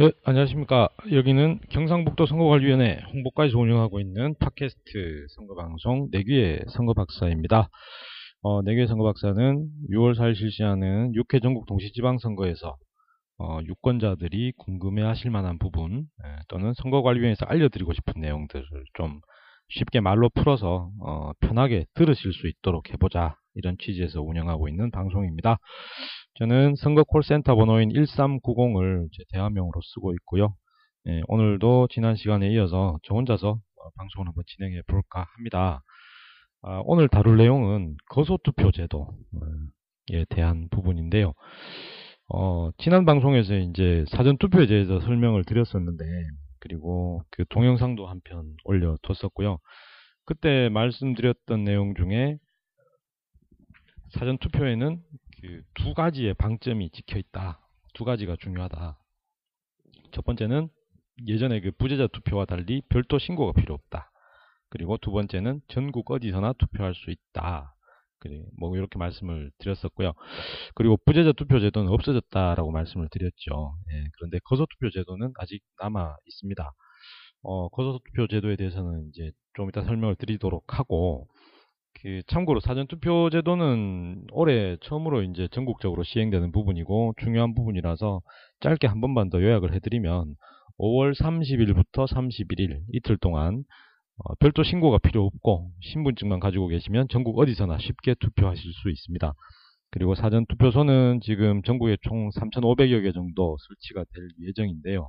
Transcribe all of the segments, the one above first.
예, 안녕하십니까. 여기는 경상북도 선거관리위원회 홍보까지 운영하고 있는 팟캐스트 선거방송 내귀의 선거박사입니다. 어, 내귀의 선거박사는 6월 4일 실시하는 6회 전국 동시지방선거에서 어, 유권자들이 궁금해하실 만한 부분 예, 또는 선거관리위원회에서 알려드리고 싶은 내용들을 좀 쉽게 말로 풀어서 어, 편하게 들으실 수 있도록 해보자 이런 취지에서 운영하고 있는 방송입니다. 저는 선거 콜센터 번호인 1390을 제 대화명으로 쓰고 있고요. 예, 오늘도 지난 시간에 이어서 저 혼자서 어, 방송을 한번 진행해 볼까 합니다. 아, 오늘 다룰 내용은 거소투표 제도에 대한 부분인데요. 어, 지난 방송에서 이제 사전투표에 대해서 설명을 드렸었는데, 그리고 그 동영상도 한 편 올려뒀었고요. 그때 말씀드렸던 내용 중에 사전 투표에는 그 두 가지의 방점이 찍혀 있다. 두 가지가 중요하다. 첫 번째는 예전에 그 부재자 투표와 달리 별도 신고가 필요 없다. 그리고 두 번째는 전국 어디서나 투표할 수 있다. 뭐 이렇게 말씀을 드렸었고요. 그리고 부재자 투표 제도는 없어졌다라고 말씀을 드렸죠. 예, 그런데 거소 투표 제도는 아직 남아 있습니다. 어, 거소 투표 제도에 대해서는 이제 좀 이따 설명을 드리도록 하고, 그 참고로 사전투표 제도는 올해 처음으로 이제 전국적으로 시행되는 부분이고 중요한 부분이라서 짧게 한 번만 더 요약을 해드리면 5월 30일부터 31일 이틀 동안 어, 별도 신고가 필요 없고 신분증만 가지고 계시면 전국 어디서나 쉽게 투표하실 수 있습니다. 그리고 사전투표소는 지금 전국에 총 3,500여 개 정도 설치가 될 예정인데요.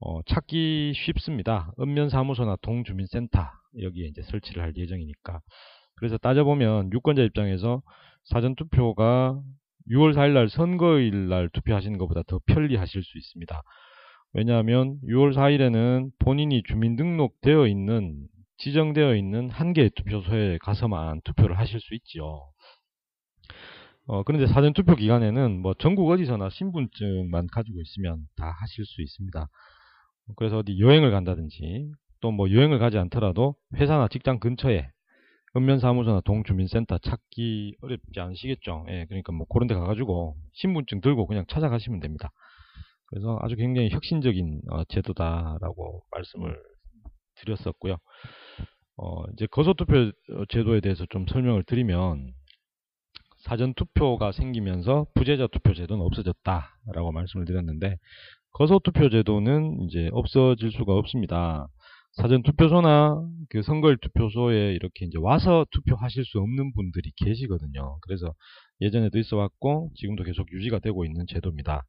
어, 찾기 쉽습니다. 읍면사무소나 동주민센터 여기에 이제 설치를 할 예정이니까. 그래서 따져보면 유권자 입장에서 사전투표가 6월 4일 날 선거일 날 투표하시는 것보다 더 편리하실 수 있습니다. 왜냐하면 6월 4일에는 본인이 주민등록되어 있는 지정되어 있는 한 개의 투표소에 가서만 투표를 하실 수 있죠. 어, 그런데 사전투표 기간에는 뭐 전국 어디서나 신분증만 가지고 있으면 다 하실 수 있습니다. 그래서 어디 여행을 간다든지 또 뭐 여행을 가지 않더라도 회사나 직장 근처에 읍면사무소나 동주민센터 찾기 어렵지 않으시겠죠. 예, 그러니까 뭐 그런 데 가가지고 신분증 들고 그냥 찾아가시면 됩니다. 그래서 아주 굉장히 혁신적인 어, 제도다라고 말씀을 드렸었고요. 어, 이제 거소투표 제도에 대해서 좀 설명을 드리면 사전투표가 생기면서 부재자 투표 제도는 없어졌다라고 말씀을 드렸는데 거소투표 제도는 이제 없어질 수가 없습니다. 사전 투표소나 그 선거일 투표소에 이렇게 이제 와서 투표하실 수 없는 분들이 계시거든요. 그래서 예전에도 있어 왔고 지금도 계속 유지가 되고 있는 제도입니다.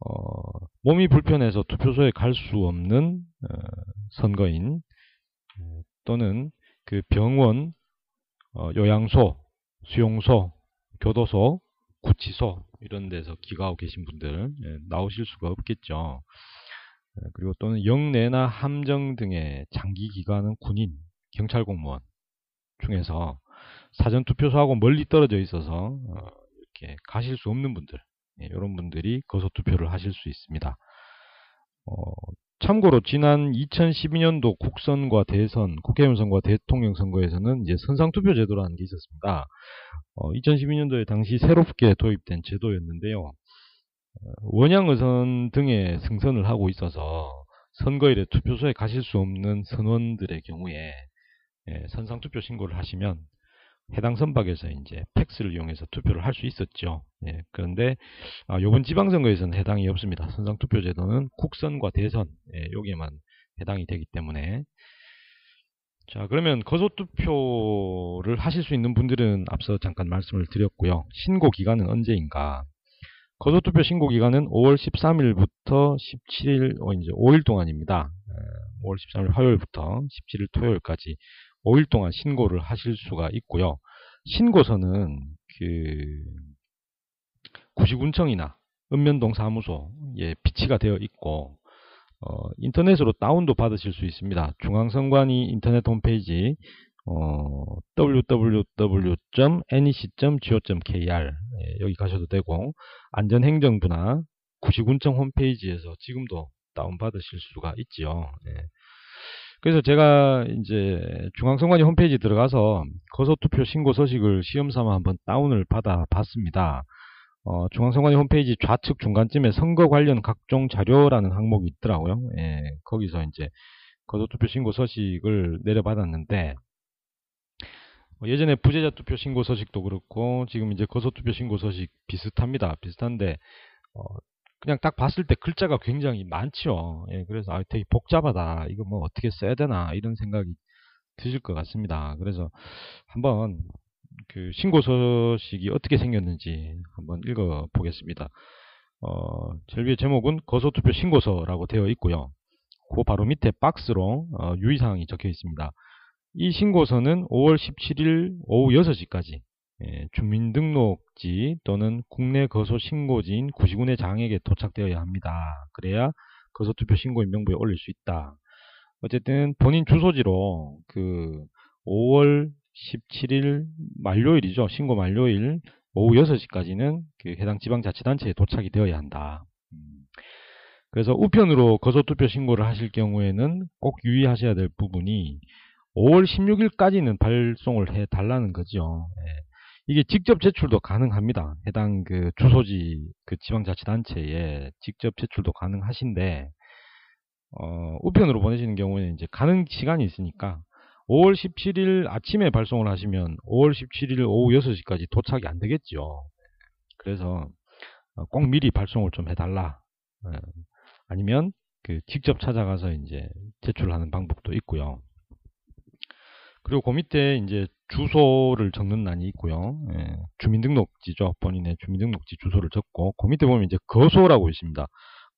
어, 몸이 불편해서 투표소에 갈 수 없는 어, 선거인 또는 그 병원, 어, 요양소, 수용소, 교도소, 구치소 이런 데서 기가하고 계신 분들 예, 나오실 수가 없겠죠. 그리고 또는 영내나 함정 등의 장기 기간은 군인, 경찰 공무원 중에서 사전 투표소하고 멀리 떨어져 있어서 이렇게 가실 수 없는 분들, 이런 분들이 거소 투표를 하실 수 있습니다. 어, 참고로 지난 2012년도 국선과 대선, 국회의원 선거와 대통령 선거에서는 이제 선상 투표 제도라는 게 있었습니다. 어, 2012년도에 당시 새롭게 도입된 제도였는데요. 원양 의선 등의 승선을 하고 있어서 선거일에 투표소에 가실 수 없는 선원들의 경우에 예, 선상 투표 신고를 하시면 해당 선박에서 이제 팩스를 이용해서 투표를 할 수 있었죠. 예, 그런데 아, 이번 지방선거에서는 해당이 없습니다. 선상투표제도는 국선과 대선 예, 여기에만 해당이 되기 때문에 자 그러면 거소투표를 하실 수 있는 분들은 앞서 잠깐 말씀을 드렸고요. 신고 기간은 언제인가? 거소투표 신고 기간은 5월 13일부터 17일 어, 이제 5일 동안입니다. 5월 13일 화요일부터 17일 토요일까지 5일 동안 신고를 하실 수가 있고요. 신고서는 그 구시군청이나 읍면동 사무소에 비치가 되어 있고 어, 인터넷으로 다운도 받으실 수 있습니다. 중앙선관위 인터넷 홈페이지 어, www.nec.go.kr 예, 여기 가셔도 되고 안전행정부나 구시군청 홈페이지에서 지금도 다운받으실 수가 있지요. 예. 그래서 제가 이제 중앙선관위 홈페이지 들어가서 거소투표 신고 서식을 시험삼아 한번 다운을 받아 봤습니다. 어, 중앙선관위 홈페이지 좌측 중간쯤에 선거 관련 각종 자료라는 항목이 있더라고요. 예, 거기서 이제 거소투표 신고 서식을 내려받았는데 뭐 예전에 부재자 투표 신고 서식도 그렇고 지금 이제 거소 투표 신고 서식 비슷합니다. 비슷한데 어, 그냥 딱 봤을 때 글자가 굉장히 많죠. 예, 그래서 아, 되게 복잡하다. 이거 뭐 어떻게 써야 되나 이런 생각이 드실 것 같습니다. 그래서 한번 그 신고 서식이 어떻게 생겼는지 한번 읽어 보겠습니다. 어, 제일 위에 제목은 거소투표 신고서라고 되어 있고요. 그 바로 밑에 박스로 어, 유의사항이 적혀 있습니다. 이 신고서는 5월 17일 오후 6시까지 예, 주민등록지 또는 국내 거소 신고지인 구시군의 장에게 도착되어야 합니다. 그래야 거소투표 신고 인명부에 올릴 수 있다. 어쨌든 본인 주소지로 그 5월 17일 만료일이죠. 신고 만료일 오후 6시까지는 그 해당 지방자치단체에 도착이 되어야 한다. 음. 그래서 우편으로 거소투표 신고를 하실 경우에는 꼭 유의하셔야 될 부분이 5월 16일까지는 발송을 해 달라는 거죠. 예. 이게 직접 제출도 가능합니다. 해당 그 주소지 그 지방자치단체에 직접 제출도 가능하신데 어, 우편으로 보내시는 경우에는 이제 가능 시간이 있으니까 5월 17일 아침에 발송을 하시면 5월 17일 오후 6시까지 도착이 안 되겠죠. 그래서 어, 꼭 미리 발송을 좀 해달라. 예. 아니면 그 직접 찾아가서 이제 제출하는 방법도 있고요. 그리고 그 밑에 이제 주소를 적는 난이 있고요. 예, 주민등록지죠. 본인의 주민등록지 주소를 적고 그 밑에 보면 이제 거소라고 있습니다.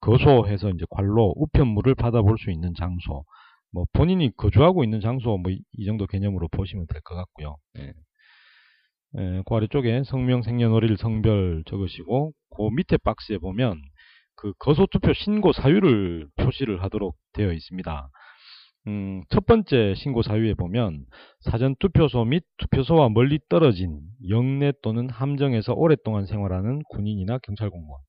거소해서 이제 관로 우편물을 받아볼 수 있는 장소. 뭐 본인이 거주하고 있는 장소 뭐 이 정도 개념으로 보시면 될 것 같고요. 예. 예, 그 아래쪽에 성명, 생년월일, 성별 적으시고 그 밑에 박스에 보면 그 거소투표 신고 사유를 표시를 하도록 되어 있습니다. 음, 첫 번째 신고 사유에 보면 사전 투표소 및 투표소와 멀리 떨어진 영내 또는 함정에서 오랫동안 생활하는 군인이나 경찰 공무원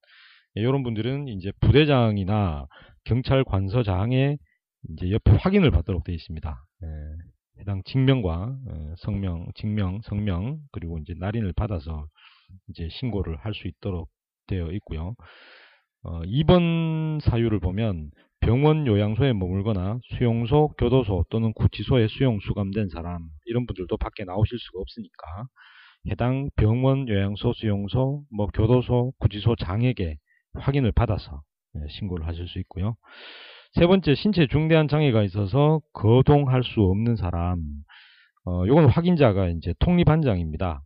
예, 이런 분들은 이제 부대장이나 경찰 관서장의 이제 옆에 확인을 받도록 되어 있습니다. 예, 해당 직명과 예, 성명, 직명, 성명 그리고 이제 날인을 받아서 이제 신고를 할 수 있도록 되어 있고요. 어, 2번 사유를 보면 병원 요양소에 머물거나 수용소, 교도소 또는 구치소에 수용 수감된 사람 이런 분들도 밖에 나오실 수가 없으니까 해당 병원, 요양소, 수용소, 뭐 교도소, 구치소 장에게 확인을 받아서 예, 신고를 하실 수 있고요. 세 번째, 신체 중대한 장애가 있어서 거동할 수 없는 사람. 어, 요건 확인자가 이제 통리반장입니다.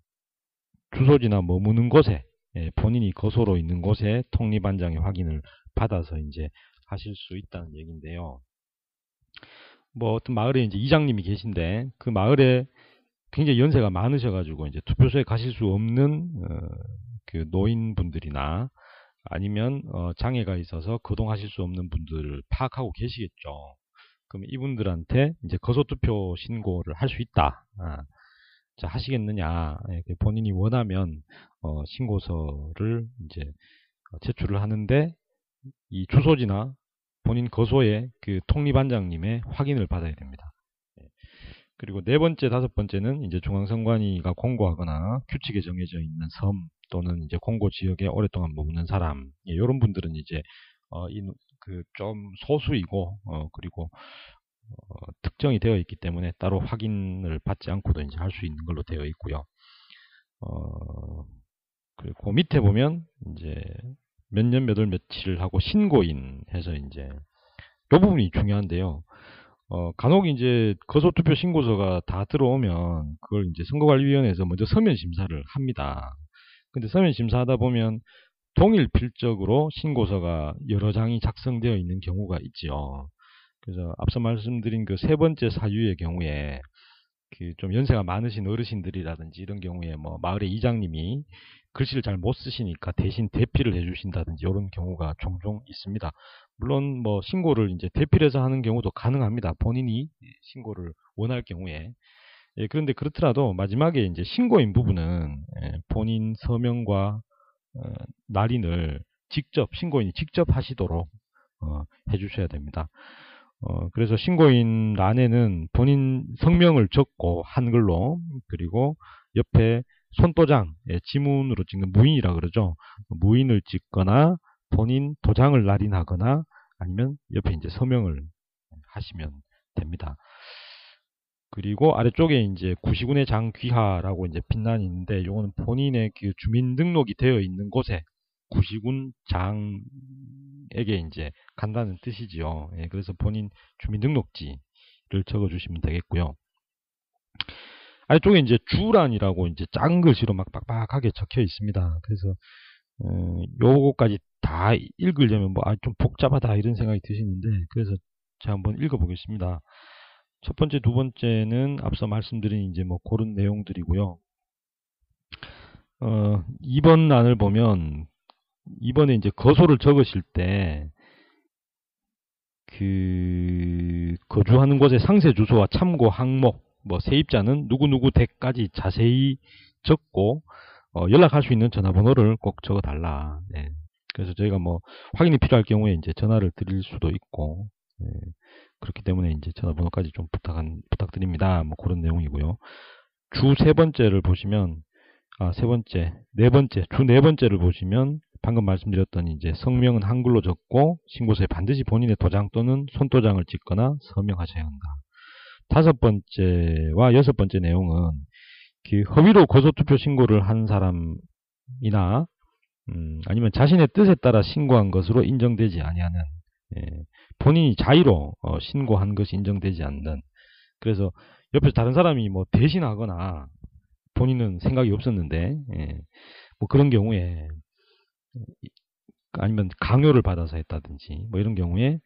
주소지나 머무는 곳에 예, 본인이 거소로 있는 곳에 통리반장의 확인을 받아서 이제 하실 수 있다는 얘기인데요. 뭐 어떤 마을에 이제 이장님이 계신데 그 마을에 굉장히 연세가 많으셔가지고 이제 투표소에 가실 수 없는 어, 그 노인분들이나 아니면 어, 장애가 있어서 거동하실 수 없는 분들을 파악하고 계시겠죠. 그럼 이분들한테 이제 거소투표 신고를 할 수 있다. 아, 자 하시겠느냐? 예, 본인이 원하면 어, 신고서를 이제 제출을 하는데 이 주소지나 본인 거소의 그 통리반장님의 확인을 받아야 됩니다. 예. 그리고 네 번째, 다섯 번째는 이제 중앙선관위가 공고하거나 규칙에 정해져 있는 섬 또는 이제 공고 지역에 오랫동안 머무는 사람 예, 이런 분들은 이제 어, 이, 그 좀 소수이고 어, 그리고 어, 특정이 되어 있기 때문에 따로 확인을 받지 않고도 이제 할 수 있는 걸로 되어 있고요. 어, 그리고 그 밑에 보면 이제 몇 년 몇 월 며칠 하고 신고인 해서 이제 이 부분이 중요한데요. 어, 간혹 이제 거소투표 신고서가 다 들어오면 그걸 이제 선거관리위원회에서 먼저 서면 심사를 합니다. 근데 서면 심사하다 보면 동일 필적으로 신고서가 여러 장이 작성되어 있는 경우가 있지요. 그래서 앞서 말씀드린 그 세 번째 사유의 경우에 그 좀 연세가 많으신 어르신들이라든지 이런 경우에 뭐 마을의 이장님이 글씨를 잘 못 쓰시니까 대신 대피를 해주신다든지 이런 경우가 종종 있습니다. 물론 뭐 신고를 이제 대피를 해서 하는 경우도 가능합니다. 본인이 신고를 원할 경우에. 예, 그런데 그렇더라도 마지막에 이제 신고인 부분은 예, 본인 서명과 어, 날인을 직접 신고인이 직접 하시도록 어, 해주셔야 됩니다. 어, 그래서 신고인 란에는 본인 성명을 적고 한글로 그리고 옆에 손도장, 예, 지문으로 찍는 무인이라 그러죠. 무인을 찍거나 본인 도장을 날인하거나 아니면 옆에 이제 서명을 하시면 됩니다. 그리고 아래쪽에 이제 구시군의 장귀하라고 이제 빛난이 있는데 이거는 본인의 그 주민등록이 되어 있는 곳에 구시군 장에게 이제 간다는 뜻이지요. 예, 그래서 본인 주민등록지를 적어주시면 되겠고요. 아래쪽에 이제 주란이라고 이제 작은 글씨로 막 빡빡하게 적혀 있습니다. 그래서 어, 요거까지 다 읽으려면 뭐 아 좀 복잡하다 이런 생각이 드시는데 그래서 제가 한번 읽어보겠습니다. 첫 번째, 두 번째는 앞서 말씀드린 이제 뭐 그런 내용들이고요. 어, 2번 안을 보면 이번에 이제 거소를 적으실 때 그 거주하는 곳의 상세 주소와 참고 항목 뭐 세입자는 누구누구 댁까지 자세히 적고 어, 연락할 수 있는 전화번호를 꼭 적어달라. 네. 그래서 저희가 뭐 확인이 필요할 경우에 이제 전화를 드릴 수도 있고 네. 그렇기 때문에 이제 전화번호까지 좀 부탁한 부탁드립니다. 뭐 그런 내용이고요. 주 세 번째를 보시면 아 세 번째, 네 번째, 주 네 번째를 보시면 방금 말씀드렸던 이제 성명은 한글로 적고 신고서에 반드시 본인의 도장 또는 손도장을 찍거나 서명하셔야 한다. 다섯 번째와 여섯 번째 내용은 그 허위로 거소투표 신고를 한 사람이나 음, 아니면 자신의 뜻에 따라 신고한 것으로 인정되지 아니하는 예, 본인이 자의로 어, 신고한 것이 인정되지 않는. 그래서 옆에서 다른 사람이 뭐 대신하거나 본인은 생각이 없었는데 예, 뭐 그런 경우에 아니면 강요를 받아서 했다든지 뭐 이런 경우에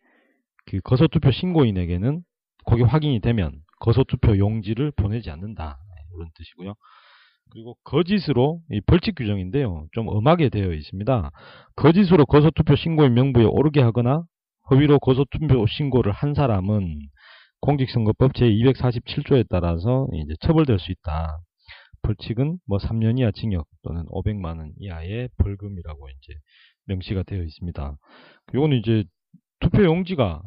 그 거소투표 신고인에게는 거기 확인이 되면 거소투표 용지를 보내지 않는다. 이런 뜻이고요. 그리고 거짓으로 벌칙 규정인데요. 좀 엄하게 되어 있습니다. 거짓으로 거소투표 신고인 명부에 오르게 하거나 허위로 거소투표 신고를 한 사람은 공직선거법 제247조에 따라서 이제 처벌될 수 있다. 벌칙은 뭐 3년 이하 징역 또는 500만 원 이하의 벌금이라고 이제 명시가 되어 있습니다. 이거는 이제 투표 용지가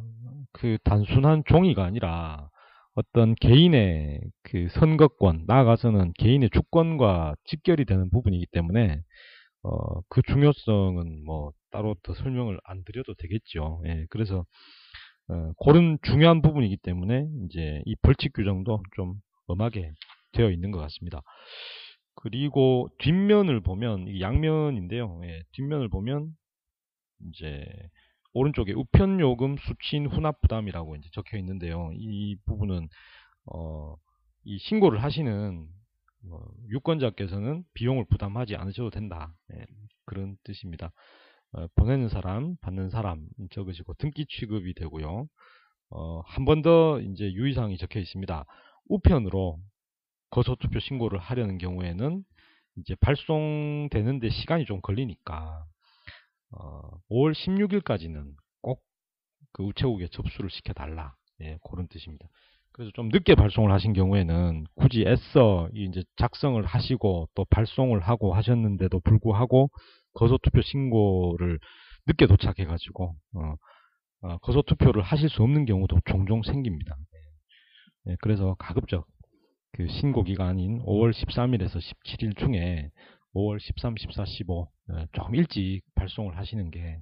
그 단순한 종이가 아니라 어떤 개인의 그 선거권, 나아가서는 개인의 주권과 직결이 되는 부분이기 때문에 어, 그 중요성은 뭐 따로 더 설명을 안 드려도 되겠죠. 예, 그래서 어, 그런 중요한 부분이기 때문에 이제 이 벌칙 규정도 좀 엄하게 되어 있는 것 같습니다. 그리고 뒷면을 보면 양면인데요. 예, 뒷면을 보면 이제 오른쪽에 우편 요금 수취인 훈합 부담이라고 이제 적혀 있는데요. 이 부분은 어, 이 신고를 하시는 뭐 유권자께서는 비용을 부담하지 않으셔도 된다. 네, 그런 뜻입니다. 어, 보내는 사람, 받는 사람 적으시고 등기 취급이 되고요. 어, 한번 더 이제 유의사항이 적혀 있습니다. 우편으로 거소투표 신고를 하려는 경우에는 이제 발송되는데 시간이 좀 걸리니까 어, 5월 16일까지는 꼭 그 우체국에 접수를 시켜달라. 예, 그런 뜻입니다. 그래서 좀 늦게 발송을 하신 경우에는 굳이 애써 이제 작성을 하시고 또 발송을 하고 하셨는데도 불구하고 거소투표 신고를 늦게 도착해가지고 어, 어, 거소투표를 하실 수 없는 경우도 종종 생깁니다. 예, 그래서 가급적 그 신고 기간인 5월 13일에서 17일 중에 5월 13, 14, 15 조금 일찍 발송을 하시는 게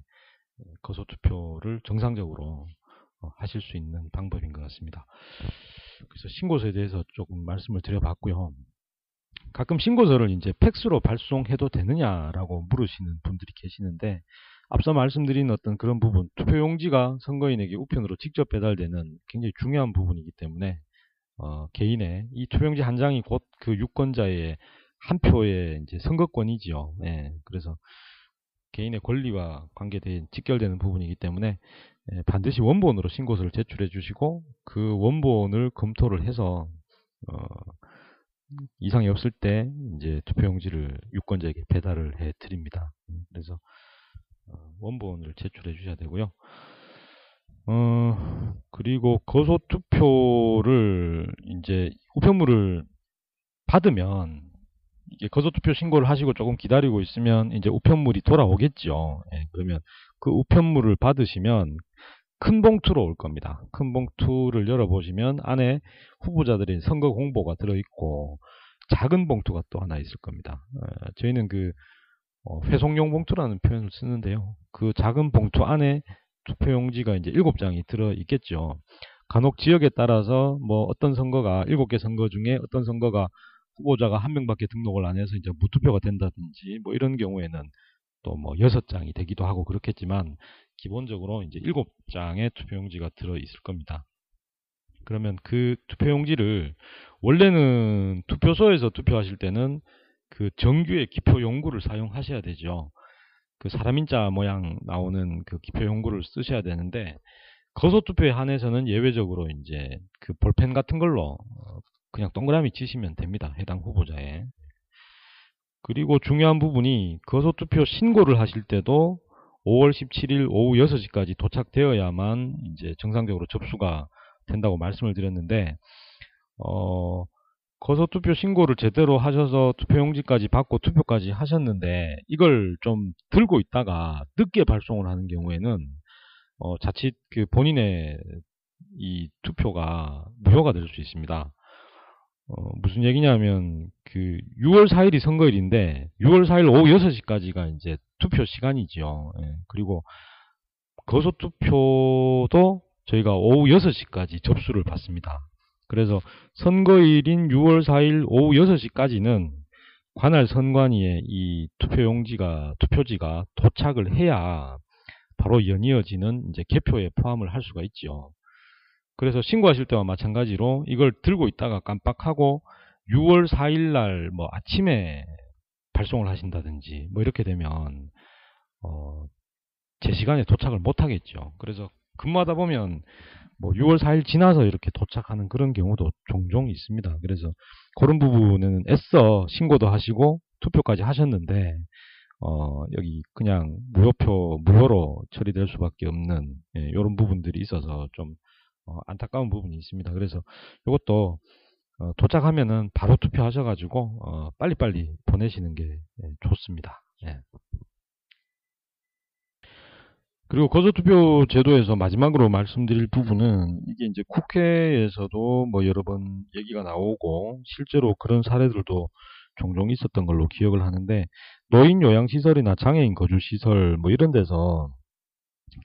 거소 투표를 정상적으로 어, 하실 수 있는 방법인 것 같습니다. 그래서 신고서에 대해서 조금 말씀을 드려봤고요. 가끔 신고서를 이제 팩스로 발송해도 되느냐라고 물으시는 분들이 계시는데 앞서 말씀드린 어떤 그런 부분 투표용지가 선거인에게 우편으로 직접 배달되는 굉장히 중요한 부분이기 때문에 어, 개인의 이 투표용지 한 장이 곧 그 유권자의 한 표의 이제 선거권이지요. 예, 그래서 개인의 권리와 관계된 직결되는 부분이기 때문에 예, 반드시 원본으로 신고서를 제출해 주시고 그 원본을 검토를 해서 어, 이상이 없을 때 이제 투표용지를 유권자에게 배달을 해 드립니다. 음, 그래서 어, 원본을 제출해 주셔야 되고요. 어, 그리고 거소 투표를 이제 우편물을 받으면 거소투표 신고를 하시고 조금 기다리고 있으면 이제 우편물이 돌아오겠죠. 예, 그러면 그 우편물을 받으시면 큰 봉투로 올 겁니다. 큰 봉투를 열어보시면 안에 후보자들의 선거 공보가 들어있고 작은 봉투가 또 하나 있을 겁니다. 어, 저희는 그 어, 회송용 봉투라는 표현을 쓰는데요. 그 작은 봉투 안에 투표용지가 이제 7장이 들어있겠죠. 간혹 지역에 따라서 뭐 어떤 선거가 7개 선거 중에 어떤 선거가 후보자가 한 명밖에 등록을 안 해서 이제 무투표가 된다든지 뭐 이런 경우에는 또 뭐 여섯 장이 되기도 하고 그렇겠지만 기본적으로 이제 일곱 장의 투표용지가 들어 있을 겁니다. 그러면 그 투표용지를 원래는 투표소에서 투표하실 때는 그 정규의 기표 용구를 사용하셔야 되죠. 그 사람인자 모양 나오는 그 기표 용구를 쓰셔야 되는데 거소 투표에 한해서는 예외적으로 이제 그 볼펜 같은 걸로 그냥 동그라미 치시면 됩니다. 해당 후보자에. 그리고 중요한 부분이 거소투표 신고를 하실 때도 5월 17일 오후 6시까지 도착되어야만 이제 정상적으로 접수가 된다고 말씀을 드렸는데 어, 거소투표 신고를 제대로 하셔서 투표용지까지 받고 투표까지 하셨는데 이걸 좀 들고 있다가 늦게 발송을 하는 경우에는 어, 자칫 그 본인의 이 투표가 무효가 될 수 있습니다. 어, 무슨 얘기냐면 그 6월 4일이 선거일인데 6월 4일 오후 6시까지가 이제 투표 시간이죠. 예, 그리고 거소 투표도 저희가 오후 6시까지 접수를 받습니다. 그래서 선거일인 6월 4일 오후 6시까지는 관할 선관위에 이 투표용지가 투표지가 도착을 해야 바로 연이어지는 이제 개표에 포함을 할 수가 있죠. 그래서 신고하실 때와 마찬가지로 이걸 들고 있다가 깜빡하고 6월 4일 날 뭐 아침에 발송을 하신다든지 뭐 이렇게 되면 어, 제 시간에 도착을 못 하겠죠. 그래서 근무하다 보면 뭐 6월 4일 지나서 이렇게 도착하는 그런 경우도 종종 있습니다. 그래서 그런 부분은 애써 신고도 하시고 투표까지 하셨는데 어, 여기 그냥 무효표 무효로 처리될 수밖에 없는 예, 이런 부분들이 있어서 좀 어, 안타까운 부분이 있습니다. 그래서 이것도 어, 도착하면은 바로 투표하셔가지고 어, 빨리빨리 보내시는 게 예, 좋습니다. 예. 그리고 거소투표 제도에서 마지막으로 말씀드릴 부분은 이게 이제 국회에서도 뭐 여러 번 얘기가 나오고 실제로 그런 사례들도 종종 있었던 걸로 기억을 하는데 노인 요양시설이나 장애인 거주시설 뭐 이런 데서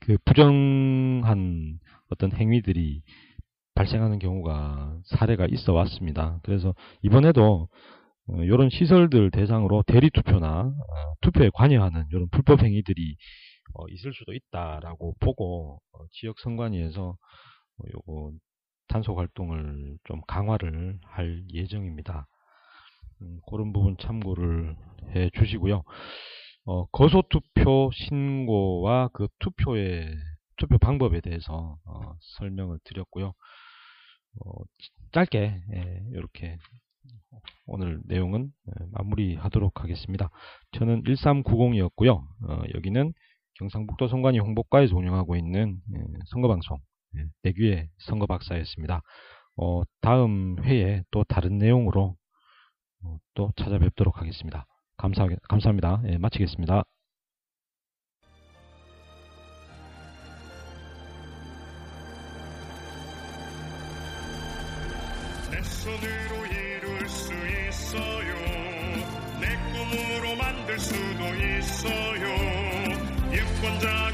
그 부정한 어떤 행위들이 발생하는 경우가 사례가 있어 왔습니다. 그래서 이번에도 이런 어, 시설들 대상으로 대리 투표나 어, 투표에 관여하는 이런 불법 행위들이 어, 있을 수도 있다라고 보고 지역 선관위에서 요거 단속 활동을 좀 강화를 할 예정입니다. 음, 그런 부분 참고를 해 주시고요. 어, 거소투표 신고와 그 투표의 투표 방법에 대해서 어, 설명을 드렸고요. 어, 짧게 예, 이렇게 오늘 내용은 예, 마무리하도록 하겠습니다. 저는 1390이었고요. 어, 여기는 경상북도 선관위 홍보과에서 운영하고 있는 예, 선거방송 예, 내규의 선거박사였습니다. 어, 다음 회에 또 다른 내용으로 어, 또 찾아뵙도록 하겠습니다. 감사, 감사합니다. 예, 마치겠습니다. 손으로 이룰 수 있어요. 내 꿈으로 만들 수도 있어요. 유권자